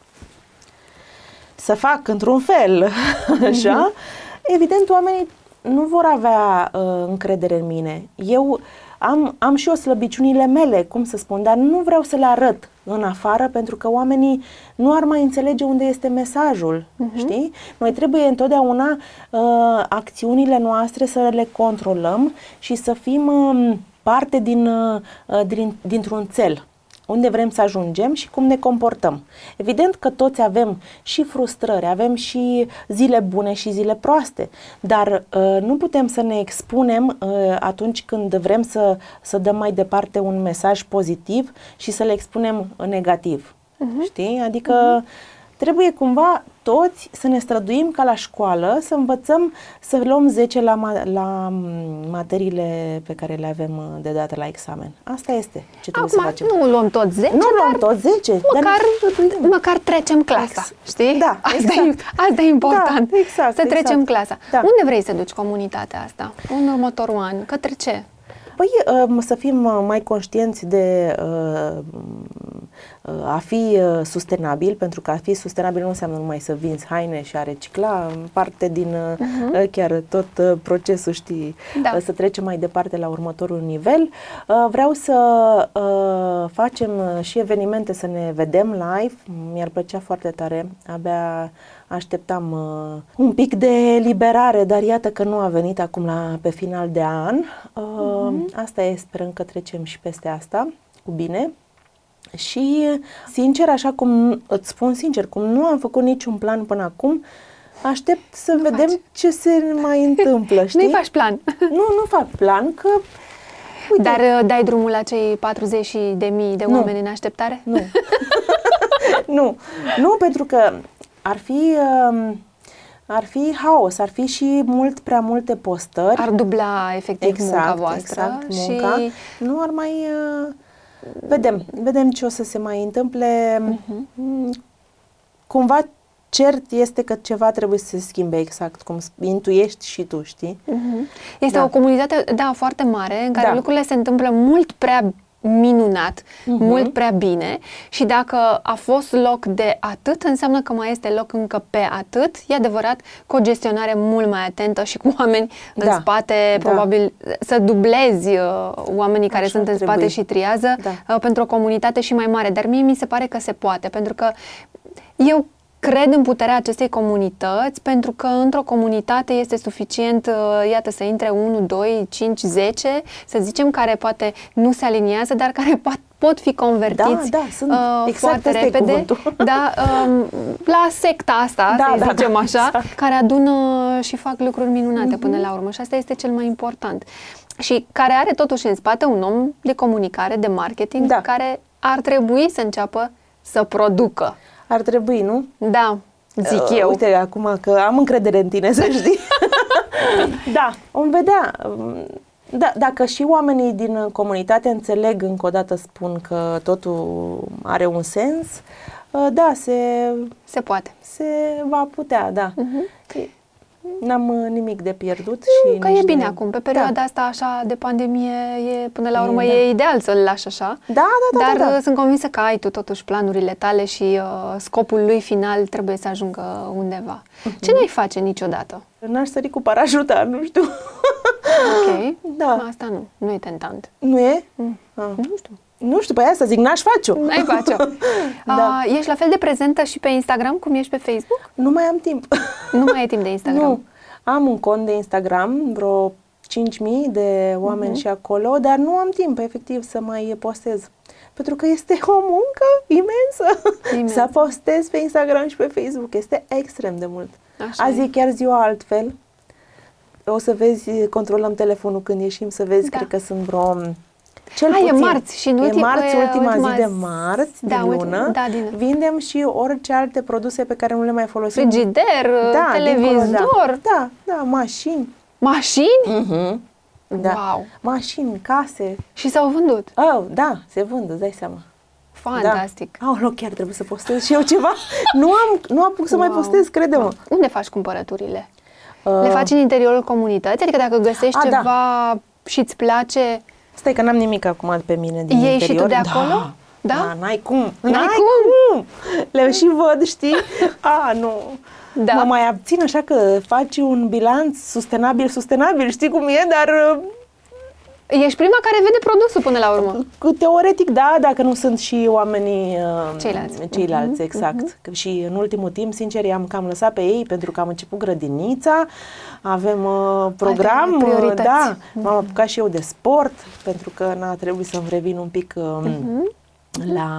să fac într-un fel, așa, uh-huh. evident oamenii nu vor avea uh, încredere în mine. Eu am, am și eu slăbiciunile mele, cum să spun, dar nu vreau să le arăt în afară pentru că oamenii nu ar mai înțelege unde este mesajul, uh-huh. știi? Noi trebuie întotdeauna uh, acțiunile noastre să le controlăm și să fim uh, parte din, uh, din, dintr-un cel unde vrem să ajungem și cum ne comportăm. Evident că toți avem și frustrări, avem și zile bune și zile proaste, dar uh, nu putem să ne expunem uh, atunci când vrem să, să dăm mai departe un mesaj pozitiv și să le expunem negativ. Uh-huh. Știi? Adică uh-huh. Trebuie cumva toți să ne străduim ca la școală, să învățăm să luăm 10 la, ma- la materiile pe care le avem uh, de dată la examen. Asta este ce trebuie Acum, să facem. nu luăm tot 10, Nu luăm tot 10, măcar, dar măcar trecem clasa, Ex- știi? Da, asta, exact. e, asta e important, Da, exact, să trecem exact. clasa. Da. Unde vrei să duci comunitatea asta în următorul an? Către ce? Păi um, să fim uh, mai conștienți de uh, uh, a fi uh, sustenabil, pentru că a fi sustenabil nu înseamnă numai să vinzi haine și a recicla, parte din uh, uh, chiar tot uh, procesul, știi, Da. uh, să trecem mai departe la următorul nivel. Uh, vreau să uh, facem uh, și evenimente, să ne vedem live, mi-ar plăcea foarte tare, abia așteptam uh, un pic de liberare, dar iată că nu a venit acum la, pe final de an. Uh, Asta e, sperăm că trecem și peste asta cu bine. Și, sincer, așa cum îți spun sincer, cum nu am făcut niciun plan până acum, aștept să vedem faci. ce se mai întâmplă, știi? Nu-i faci plan. Nu, nu fac plan, că Uite, Dar uh, dai drumul la cei 40 de mii de Nu. oameni în așteptare? Nu. nu. Nu, pentru că ar fi, um, ar fi haos, ar fi și mult prea multe postări. Ar dubla efectiv exact, munca voastră exact, munca. și Nu ar mai... Uh, vedem, vedem ce o să se mai întâmple. Mhm. Mm, Cumva cert este că ceva trebuie să se schimbe exact, cum sp- intuiești și tu, știi? Mhm. Este Da. o comunitate, da, foarte mare, în care Da. lucrurile se întâmplă mult prea minunat, Mhm. mult prea bine și dacă a fost loc de atât, înseamnă că mai este loc încă pe atât. E adevărat, cu o gestionare mult mai atentă și cu oameni în Da. spate, Da. probabil să dublezi uh, oamenii care Așa sunt în trebuie. spate și triază Da. uh, pentru o comunitate și mai mare. Dar mie mi se pare că se poate, pentru că eu cred în puterea acestei comunități pentru că într-o comunitate este suficient, uh, iată, să intre 1, 2, 5, 10, să zicem, care poate nu se aliniază, dar care pot, pot fi convertiți Da, da, sunt- uh, exact foarte ăsta e repede cuvântul. da, um, la secta asta, Da, să da, zicem da, așa, exact. care adună și fac lucruri minunate până la urmă și asta este cel mai important. Și care are totuși în spate un om de comunicare, de marketing, Da. care ar trebui să înceapă să producă. Ar trebui, nu? Da, zic Uh, eu. Uite, acum că am încredere în tine, să știi. da, vom vedea. Da, dacă și oamenii din comunitate înțeleg, încă o dată spun că totul are un sens, uh, da, se, Se poate. se va putea, da. Că N-am uh, nimic de pierdut Nu, și că nici e bine de... acum. Pe perioada da. asta așa de pandemie, e, până la E, urmă, da. e ideal să-l lași așa. Da, da, da, Dar da, da. uh, sunt convinsă că ai tu totuși planurile tale și uh, scopul lui final trebuie să ajungă undeva. Mhm. Ce n-ai face niciodată? N-aș sări cu parașuta, nu știu. Ok? Da. Asta nu, nu e tentant. nu e? Mm. Ah. Nu știu. Nu știu, pe asta zic, n-aș face-o. N-ai face-o. Da. uh, ești la fel de prezentă și pe Instagram cum ești pe Facebook? Nu mai am timp. Nu mai ai timp de Instagram. Nu. Am un cont de Instagram, vreo 5.000 de oameni Mhm. și acolo, dar nu am timp, efectiv, să mai postez. Pentru că este o muncă imensă. Imens. să postez pe Instagram și pe Facebook. Este extrem de mult. Așa Azi e. e chiar ziua altfel. O să vezi, controlăm telefonul când ieșim să vezi, Da. cred că sunt vreo... Cel A, e puțin. marți și în E ultim- marți, e ultima, ultima zi de zi- marți, da, din ultim- lună. da, din- Vindem și orice alte produse pe care nu le mai folosim. Frigider, Da, dincolo, televizor, da. da, da, mașini. mașini? Mhm. Wow. Mașini, case. Și s-au vândut. Oh, da, se vând, îți dai seama. Fantastic. Da. Aoleu, chiar trebuie să postez și eu ceva. nu am, nu apuc să mai Wow. postez, crede-mă. Unde faci cumpărăturile? Uh, Le faci în interiorul comunității? Adică dacă găsești A, da. ceva și îți place, Stai că n-am nimic acum pe mine din Iei și interior. tu de acolo? Da. Da? da n-ai cum. N-ai cum. Le și văd, știi? A, nu. Da. Mă mai abțin așa că faci un bilanț sustenabil, sustenabil, știi cum e, dar uh, ești prima care vede produsul până la urmă. Cu- Teoretic, da, dacă nu sunt și oamenii uh, Ceilalți. ceilalți exact. Că Și în ultimul timp, sincer, i-am cam lăsat pe ei pentru că am început grădinița, avem uh, program, uh, priorități. da, m-am apucat și eu de sport, pentru că n-a trebuit să-mi revin un pic uh, la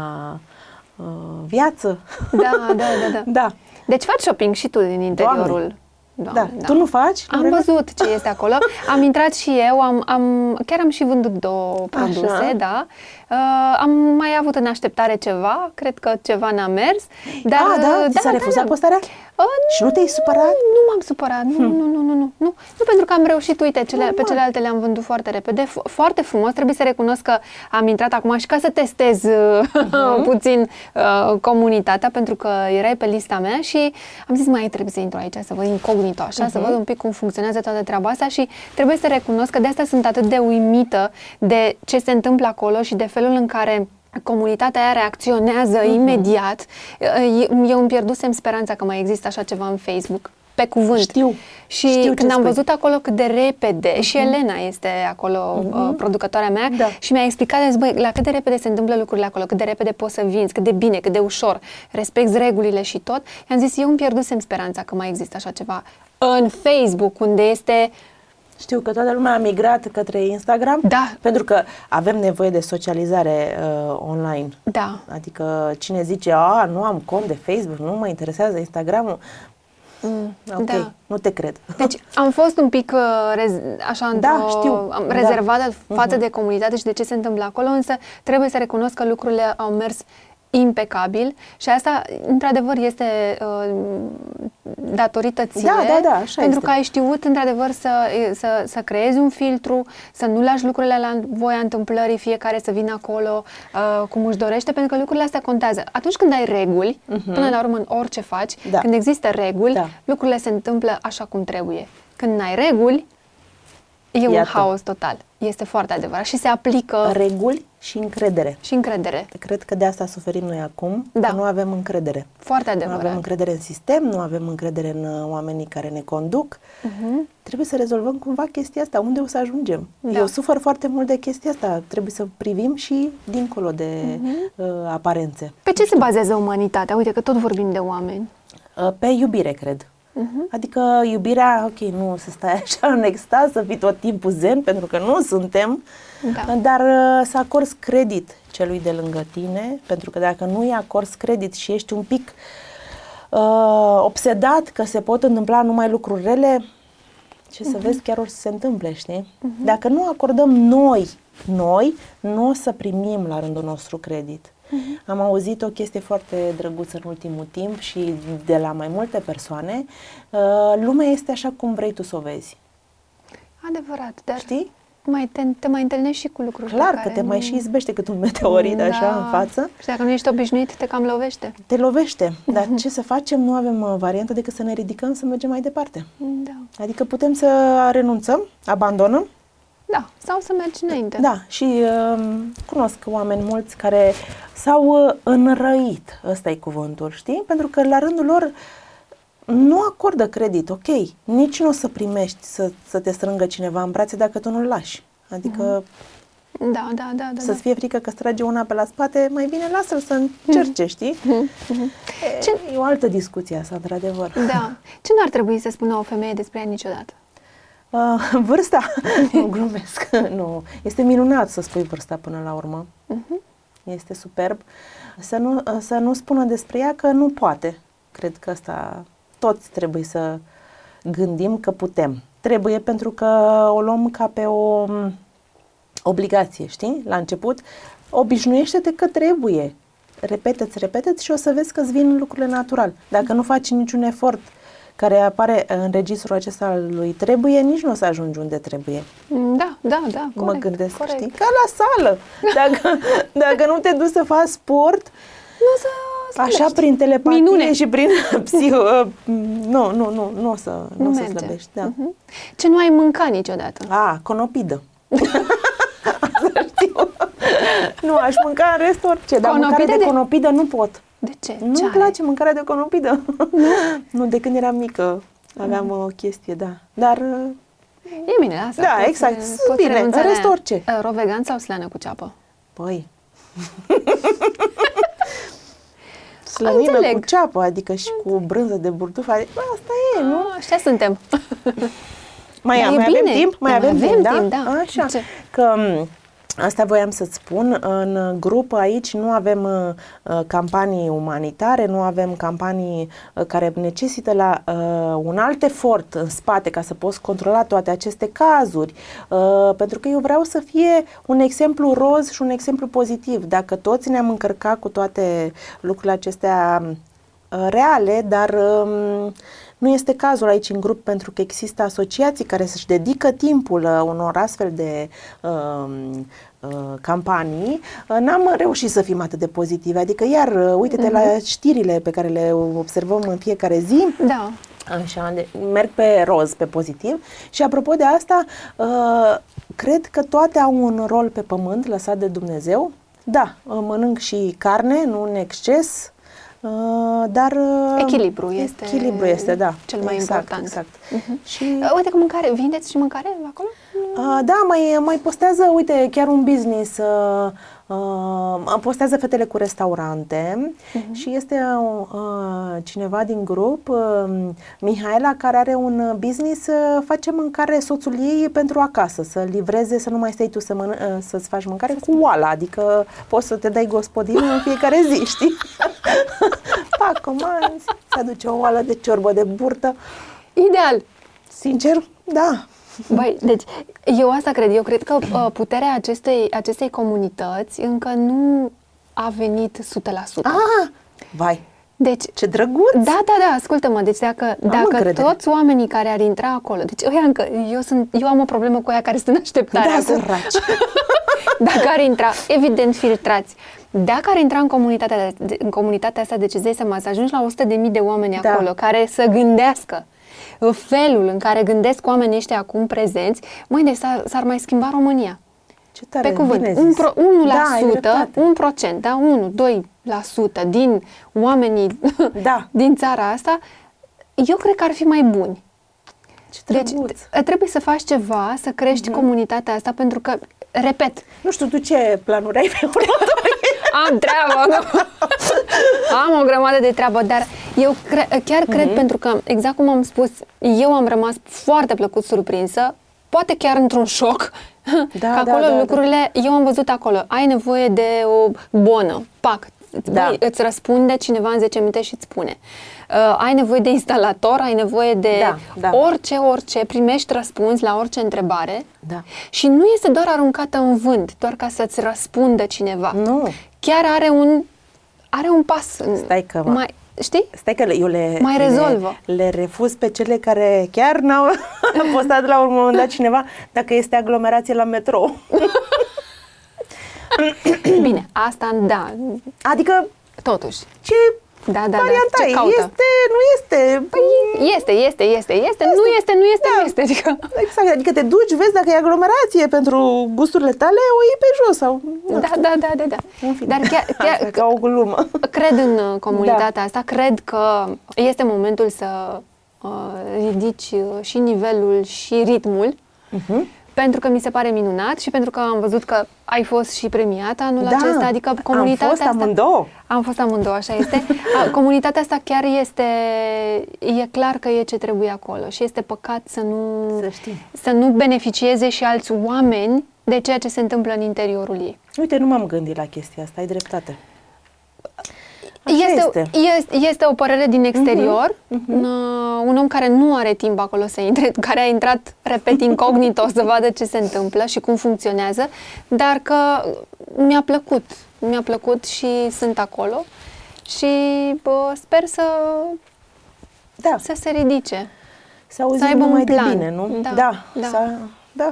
uh, viață. Da, da, da, da. da. Deci faci shopping și tu din interiorul. Da. Tu nu faci? Am Lorena? văzut ce este acolo. Am intrat și eu, am, am, chiar am și vândut două produse, Așa. da. Uh, am mai avut în așteptare ceva, cred că ceva n-a mers. Dar, ah, da? uh, Ți s-a refuzat postarea? Uh, Și nu te-ai supărat? Nu m-am supărat, nu, nu, nu, nu, nu, nu. Nu pentru că am reușit, uite, cele, pe Normal. celelalte le-am vândut foarte repede, fo- foarte frumos. Trebuie să recunosc că am intrat acum și ca să testez uh, puțin uh, comunitatea, pentru că erai pe lista mea și am zis, mai trebuie să intru aici, să văd incognito, așa, să văd un pic cum funcționează toată treaba asta și trebuie să recunosc că de asta sunt atât de uimită de ce se întâmplă acolo și de felul în care comunitatea aia reacționează imediat. Eu, eu îmi pierdusem speranța că mai există așa ceva în Facebook. Pe cuvânt. Știu. Și Știu ce când am spui. văzut acolo cât de repede, și Elena este acolo, uh, producătoarea mea, Da. și mi-a explicat, zis, băi, la cât de repede se întâmplă lucrurile acolo, cât de repede poți să vinzi, cât de bine, cât de ușor, respecti regulile și tot. I-am zis, eu îmi pierdusem speranța că mai există așa ceva în Facebook, unde este Știu că toată lumea a migrat către Instagram Da. pentru că avem nevoie de socializare uh, online. Da. Adică cine zice, a, nu am cont de Facebook, nu mă interesează Instagramul, mm, ok, da. nu te cred. Deci am fost un pic uh, rez- așa Da, într-o- știu. am Da. rezervată față de comunitate și de ce se întâmplă acolo, însă trebuie să recunosc că lucrurile au mers impecabil și asta, într-adevăr, este uh, datorită ție, Da, da, da, așa pentru este. că ai știut, într-adevăr, să, să, să creezi un filtru, să nu lași lucrurile la voia întâmplării, fiecare să vină acolo uh, cum își dorește, pentru că lucrurile astea contează. Atunci când ai reguli, până la urmă în orice faci, Mhm. Da. când există reguli, Da. lucrurile se întâmplă așa cum trebuie. Când n-ai reguli, e un Iată. haos total. Este foarte adevărat și se aplică Reguli și încredere. și încredere. Cred că de asta suferim noi acum, Da. că nu avem încredere. Foarte Nu adevărat. avem încredere în sistem, nu avem încredere în uh, oamenii care ne conduc. Mhm. Trebuie să rezolvăm cumva chestia asta. Unde o să ajungem? Da. Eu sufăr foarte mult de chestia asta. Trebuie să privim și dincolo de Mhm. uh, aparențe. Pe ce se bazează umanitatea? Uite că tot vorbim de oameni. Uh, Pe iubire, cred. Mhm. Adică iubirea, ok, nu să stai așa în extaz, să fii tot timpul zen, pentru că nu suntem, Da. dar uh, să acorzi credit celui de lângă tine, pentru că dacă nu îi acorzi credit și ești un pic uh, obsedat că se pot întâmpla numai lucruri rele, ce să vezi chiar o să se întâmple, știi? Dacă nu acordăm noi, noi, nu o să primim la rândul nostru credit. Am auzit o chestie foarte drăguță în ultimul timp și de la mai multe persoane. Uh, lumea este așa cum vrei tu să o vezi. Adevărat, dar Știi? mai te, te mai întâlnești și cu lucruri pe Clar că care te mai nu- și izbește cât un meteorit așa Da. în față. Și dacă nu ești obișnuit, te cam lovește. Te lovește. Dar ce să facem? Nu avem uh, variantă decât să ne ridicăm să mergem mai departe. Da. Adică putem să renunțăm, abandonăm Da. Sau să mergi înainte. Da, și uh, cunosc oameni mulți care s-au uh, înrăit, ăsta e cuvântul, știi? Pentru că la rândul lor nu acordă credit, ok, nici nu o să primești să, să te strângă cineva în brațe dacă tu nu-l lași. Adică Da, da, da, da. da. să-ți fie frică că îți trage una pe la spate, mai bine lasă-l să încerce, știi? Ce- E, e o altă discuție asta, într-adevăr. Da. Ce nu ar trebui să spună o femeie despre ea niciodată? Uh, vârsta? nu, glumesc. nu. Este minunat să spui vârsta până la urmă. Este superb. Să nu, să nu spună despre ea că nu poate. Cred că asta toți trebuie să gândim că putem. Trebuie pentru că o luăm ca pe o m, obligație, știi? La început, obișnuiește-te că trebuie. Repeteți, repeteți și o să vezi că îți vin lucrurile natural. Dacă nu faci niciun efort care apare în registrul acesta al lui trebuie, nici nu o să ajungi unde trebuie. Da, da, da, corect, mă gândesc, corect. știi? Ca la sală. Dacă, dacă nu te duci să faci sport, Nu o să Așa slăbești. prin telepatie Minune. și prin psiho... Nu, nu, nu, nu o să, nu, Nu o să merge. slăbești. Da. Mhm. Ce nu ai mâncat niciodată? A, conopidă. Asta știu. nu, aș mânca în rest orice, dar Conopidă mâncare de, de- conopidă nu pot. De ce? Nu-mi ce place mâncarea de conopidă. nu, de când eram mică aveam o chestie, da. Dar E bine, lasă. Da, poți- exact. poți Bine, renunța în la rest ea. orice. Uh, Ro vegan sau slană cu ceapă? Păi. Slănină Înțeleg. cu ceapă, adică și cu brânză de burtuf. Adică, bă, asta e, nu? Ah, Așa suntem. Mai, Dar e mai bine. avem timp? Mai Da, avem, mai timp, avem da? timp, da. Așa. Ce? Că m, asta voiam să-ți spun, în grup aici nu avem uh, campanii umanitare, nu avem campanii uh, care necesită la uh, un alt efort în spate ca să poți controla toate aceste cazuri, uh, pentru că eu vreau să fie un exemplu roz și un exemplu pozitiv. Dacă toți ne-am încărcat cu toate lucrurile acestea uh, reale, dar um, nu este cazul aici în grup pentru că există asociații care să-și dedică timpul uh, unor astfel de um, uh, campanii, uh, n-am reușit să fim atât de pozitive. Adică, iar, uh, uite-te la știrile pe care le observăm în fiecare zi, Da. Așa, de, merg pe roz, pe pozitiv. Și apropo de asta, uh, cred că toate au un rol pe pământ lăsat de Dumnezeu. Da, uh, mănânc și carne, nu în exces, uh, dar... uh, Echilibru este Echilibru este, da. cel mai exact, important. Exact. Mhm. Și Uh, Uite că mâncare, vindeți și mâncare acolo? Uh, da, mai, mai postează, uite, chiar un business, uh, uh, postează fetele cu restaurante și este uh, cineva din grup, uh, Mihaela, care are un business, uh, face mâncare soțul ei pentru acasă, să livreze, să nu mai stai tu să mănân- uh, să-ți faci mâncare cu oala, adică poți să te dai gospodină în fiecare zi, știi? Fac comanzi, se aduce o oală de ciorbă de burtă. Ideal. Sincer, da. Băi, deci eu asta cred. Eu cred că uh, puterea acestei, acestei comunități încă nu a venit 100%. Ah, vai, Deci, ce drăguț! da, da, da, ascultă-mă, deci dacă, dacă încredere. toți oamenii care ar intra acolo, deci ăia încă, eu, sunt, eu am o problemă cu aia care sunt în așteptare Da, acum. săraci. Dacă ar intra, evident filtrați. Dacă ar intra în comunitatea, de- în comunitatea asta, deci îți dai seama, să ajungi la 100.000 de oameni Da. acolo care să gândească uh, felul în care gândesc oamenii ăștia acum prezenți, măi, deci s-ar, s-ar mai schimba România. Ce tare, Pe cuvânt, bine un zis. pro, 1%, Da, ai dreptate. un procent, da, 1-2% din oamenii Da. din țara asta, eu cred că ar fi mai buni. Ce Deci drăguț. t- trebuie să faci ceva, să crești Mhm. comunitatea asta, pentru că, repet, Nu știu, tu ce planuri ai pe următorii? am treabă, nu? am o grămadă de treabă, dar eu cre- chiar cred Mhm. pentru că, exact cum am spus, eu am rămas foarte plăcut surprinsă, poate chiar într-un șoc, Da, că da, acolo da, da. lucrurile, eu am văzut acolo, ai nevoie de o bonă, pac, Da. Băi, îți răspunde cineva în 10 minute și îți spune. Uh, ai nevoie de instalator, ai nevoie de Da, da. orice, orice, primești răspuns la orice întrebare Da. și nu este doar aruncată în vânt, doar ca să-ți răspundă cineva. Nu. Chiar are un, are un pas. în- Stai că- mai, Știi? Stai că le- eu le, Mai rezolvă. le, le refuz pe cele care chiar n-au postat la un moment dat cineva dacă este aglomerație la metrou. Bine, asta da, Adică totuși. ce Da, da, da, varianta ce e? caută? Este, nu este. Păi este, este, este, este, nu este, nu este, Da. nu este. Adică, Exact, adică te duci, vezi dacă e aglomerație pentru gusturile tale, o iei pe jos sau... da, da, da, da, da. În fine. Dar chiar, Asta chiar ca o glumă. cred în uh, comunitatea asta, cred că este momentul să uh, ridici uh, și nivelul și ritmul, Uh-huh. Pentru că mi se pare minunat și pentru că am văzut că ai fost și premiată anul Da, acesta, adică comunitatea am fost asta... amândouă. Am fost amândouă, așa este. A, comunitatea asta chiar este, e clar că e ce trebuie acolo și este păcat să nu, Să știi. să nu beneficieze și alți oameni de ceea ce se întâmplă în interiorul ei. Uite, nu m-am gândit la chestia asta, ai dreptate. Așa Este, este. Mhm, este, este o părere din exterior, uh, un om care nu are timp acolo să intre, care a intrat, repet, incognito să vadă ce se întâmplă și cum funcționează, dar că mi-a plăcut, mi-a plăcut și sunt acolo și bă, sper să Da. să se ridice. Să auzim să aibă numai un plan. de bine, nu? Da, Da. da. Să, da.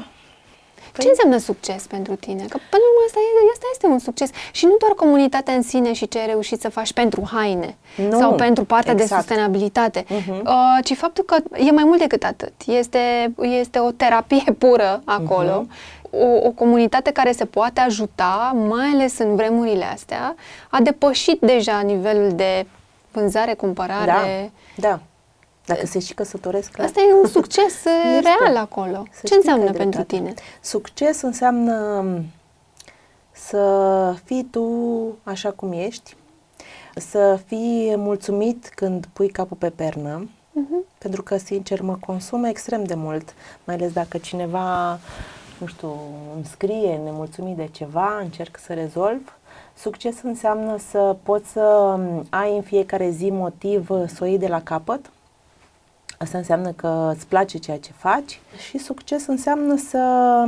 Ce înseamnă succes pentru tine? Că până la urmă asta, e, asta este un succes. Și nu doar comunitatea în sine și ce ai reușit să faci pentru haine Nu, sau pentru partea de exact. sustenabilitate, Mhm. uh, ci faptul că e mai mult decât atât. Este, este o terapie pură acolo, Mhm. o, o comunitate care se poate ajuta, mai ales în vremurile astea, a depășit deja nivelul de vânzare, cumpărare. Da, da. Dacă se și căsătoresc, clar. Asta e un succes uh, Este. real acolo. Să Ce știi înseamnă că ai pentru dreptate. tine? Succes înseamnă să fii tu așa cum ești, să fii mulțumit când pui capul pe pernă, Mhm. pentru că, sincer, mă consumă extrem de mult, mai ales dacă cineva, nu știu, îmi scrie nemulțumit de ceva, încerc să rezolv. Succes înseamnă să poți să ai în fiecare zi motiv să o iei de la capăt, Asta înseamnă că îți place ceea ce faci și succes înseamnă să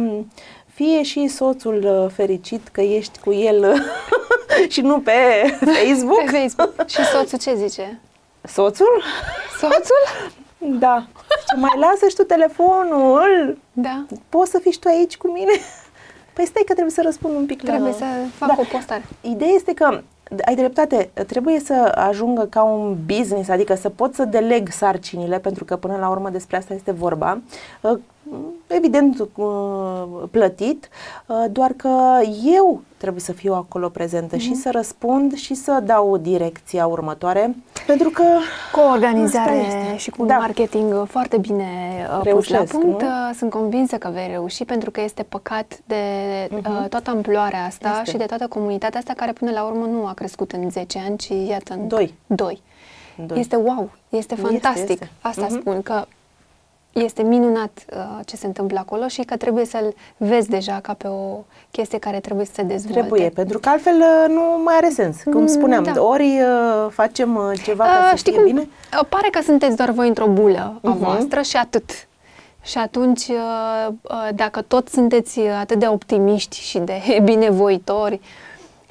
fie și soțul uh, fericit că ești cu el și nu pe Facebook. Pe Facebook. Și soțul ce zice? Soțul? Soțul? Da. Ce mai lasă și tu telefonul? Da. Poți să fii și tu aici cu mine? Păi stai că trebuie să răspund un pic la... Trebuie să fac Da. o postare. Ideea este că ai dreptate, trebuie să ajungă ca un business, adică să pot să deleg sarcinile, pentru că până la urmă despre asta este vorba. Uh, Evident uh, plătit, uh, doar că eu trebuie să fiu acolo prezentă și să răspund și să dau direcția următoare, pentru că Cu o organizare Asta este. și cu un Da. marketing foarte bine uh, pus Reușesc, la punct, nu? uh, sunt convinsă că vei reuși pentru că este păcat de uh, Mhm. toată amploarea asta Este. și de toată comunitatea asta care până la urmă nu a crescut în 10 ani, ci iată în Doi. Doi. Doi. Este wow, este fantastic. este. Asta Mhm. spun că este minunat uh, ce se întâmplă acolo și că trebuie să-l vezi deja ca pe o chestie care trebuie să se dezvolte. trebuie, pentru că altfel uh, nu mai are sens. Cum Mm, spuneam, da. ori uh, facem uh, ceva ca Uh, să știi fie cum? bine, Uh, Pare că sunteți doar voi într-o bulă a Mhm. voastră și atât. Și atunci, uh, uh, dacă tot sunteți uh, atât de optimiști și de binevoitori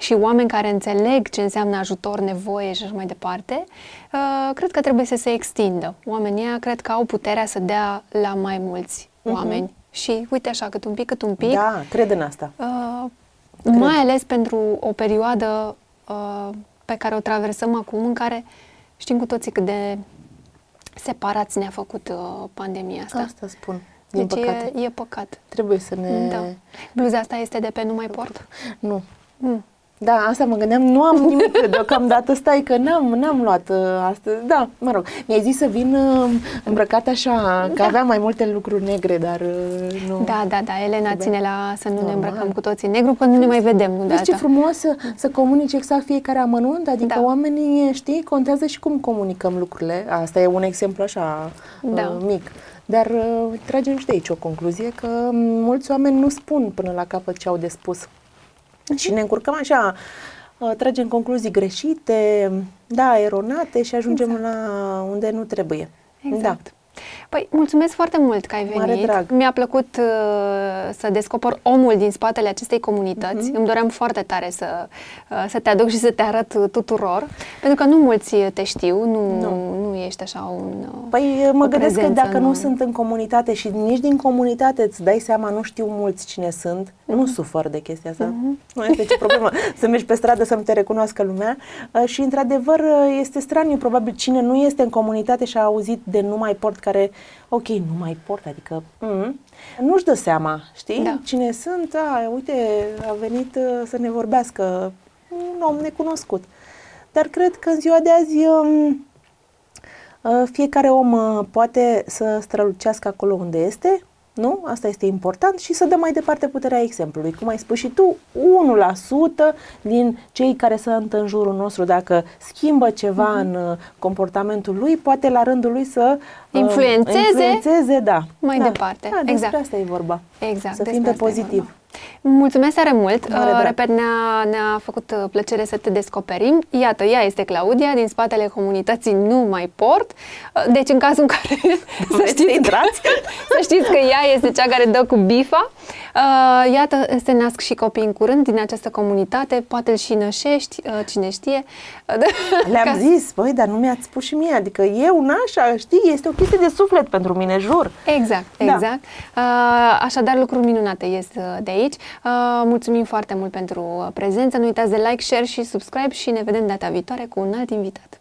și oameni care înțeleg ce înseamnă ajutor, nevoie și așa mai departe, uh, cred că trebuie să se extindă. Oamenii ăia cred că au puterea să dea la mai mulți oameni. Și uite așa, cât un pic, cât un pic, Mhm. da, cred în asta. Uh, mai ales pentru o perioadă uh, pe care o traversăm acum, în care știm cu toții cât de separați ne-a făcut uh, pandemia asta. Asta spun. Din deci păcate. E, e păcat. Trebuie să ne... Da. Bluza asta este de pe Nu mai port? Nu. Mm. Da, asta mă gândeam, nu am nimic deocamdată, stai că n-am, n-am luat uh, astăzi. Da, mă rog, mi-ai zis să vin uh, îmbrăcat așa, că aveam mai multe lucruri negre, dar uh, nu. Da, da, da. Elena ține la să nu ne Normal. îmbrăcăm cu toții în negru, că nu ne mai vedem. Nu de Vezi ce asta. frumos să, să comunici exact fiecare amănunt, adică Da. oamenii, știi, contează și cum comunicăm lucrurile. Asta e un exemplu așa Da. uh, mic. Dar uh, tragem și de aici o concluzie că mulți oameni nu spun până la capăt ce au de spus. Și ne încurcăm așa, uh, tragem concluzii greșite, da, eronate și ajungem la unde nu trebuie. Exact. Păi, mulțumesc foarte mult că ai venit. Mare drag. Mi-a plăcut uh, să descoper omul din spatele acestei comunități. Mhm. Îmi doream foarte tare să, uh, să te aduc și să te arăt uh, tuturor, pentru că nu mulți te știu, nu, Nu. nu ești așa un... uh, Păi mă o gândesc că prezență dacă nu în- sunt în comunitate și nici din comunitate îți dai seama, nu știu mulți cine sunt, Mhm. nu sufăr de chestia asta. Nu este ce problemă să mergi pe stradă să nu te recunoască lumea. Uh, Și într-adevăr uh, este straniu, probabil cine nu este în comunitate și a auzit de nu mai port care, ok, nu mai port, adică mm, nu-și dă seama, știi? Da. Cine sunt, a, uite, a venit uh, să ne vorbească un om necunoscut. Dar cred că în ziua de azi um, Uh, Fiecare om uh, poate să strălucească acolo unde este, nu? Asta este important și să dă mai departe puterea exemplului. Cum ai spus și tu, 1% din cei care sunt în jurul nostru, dacă schimbă ceva în uh, comportamentul lui, poate la rândul lui să uh, Influențeze influențeze da. mai da. departe. Da, despre Exact. asta e vorba. Exact. Să despre fim pe asta e pozitiv. Vorba. Mulțumesc tare mult! Mare Uh, drag. repet, ne-a, ne-a făcut uh, plăcere să te descoperim. Iată, ea este Claudia, din spatele comunității Nu Mai Port. Uh, Deci, în cazul în care să, Vreți să știți că, intrați? să știți că ea este cea care dă cu bifa Uh, iată, se nasc și copii în curând din această comunitate, poate îl și nășești, uh, cine știe. Le-am Ca... zis, băi, dar nu mi-ați spus și mie, adică eu, nașa, știi, este o chestie de suflet pentru mine, jur. Exact, da. exact. Uh, așadar, lucruri minunate ies uh, de aici. Uh, mulțumim foarte mult pentru uh, prezență, nu uitați de like, share și subscribe și ne vedem data viitoare cu un alt invitat.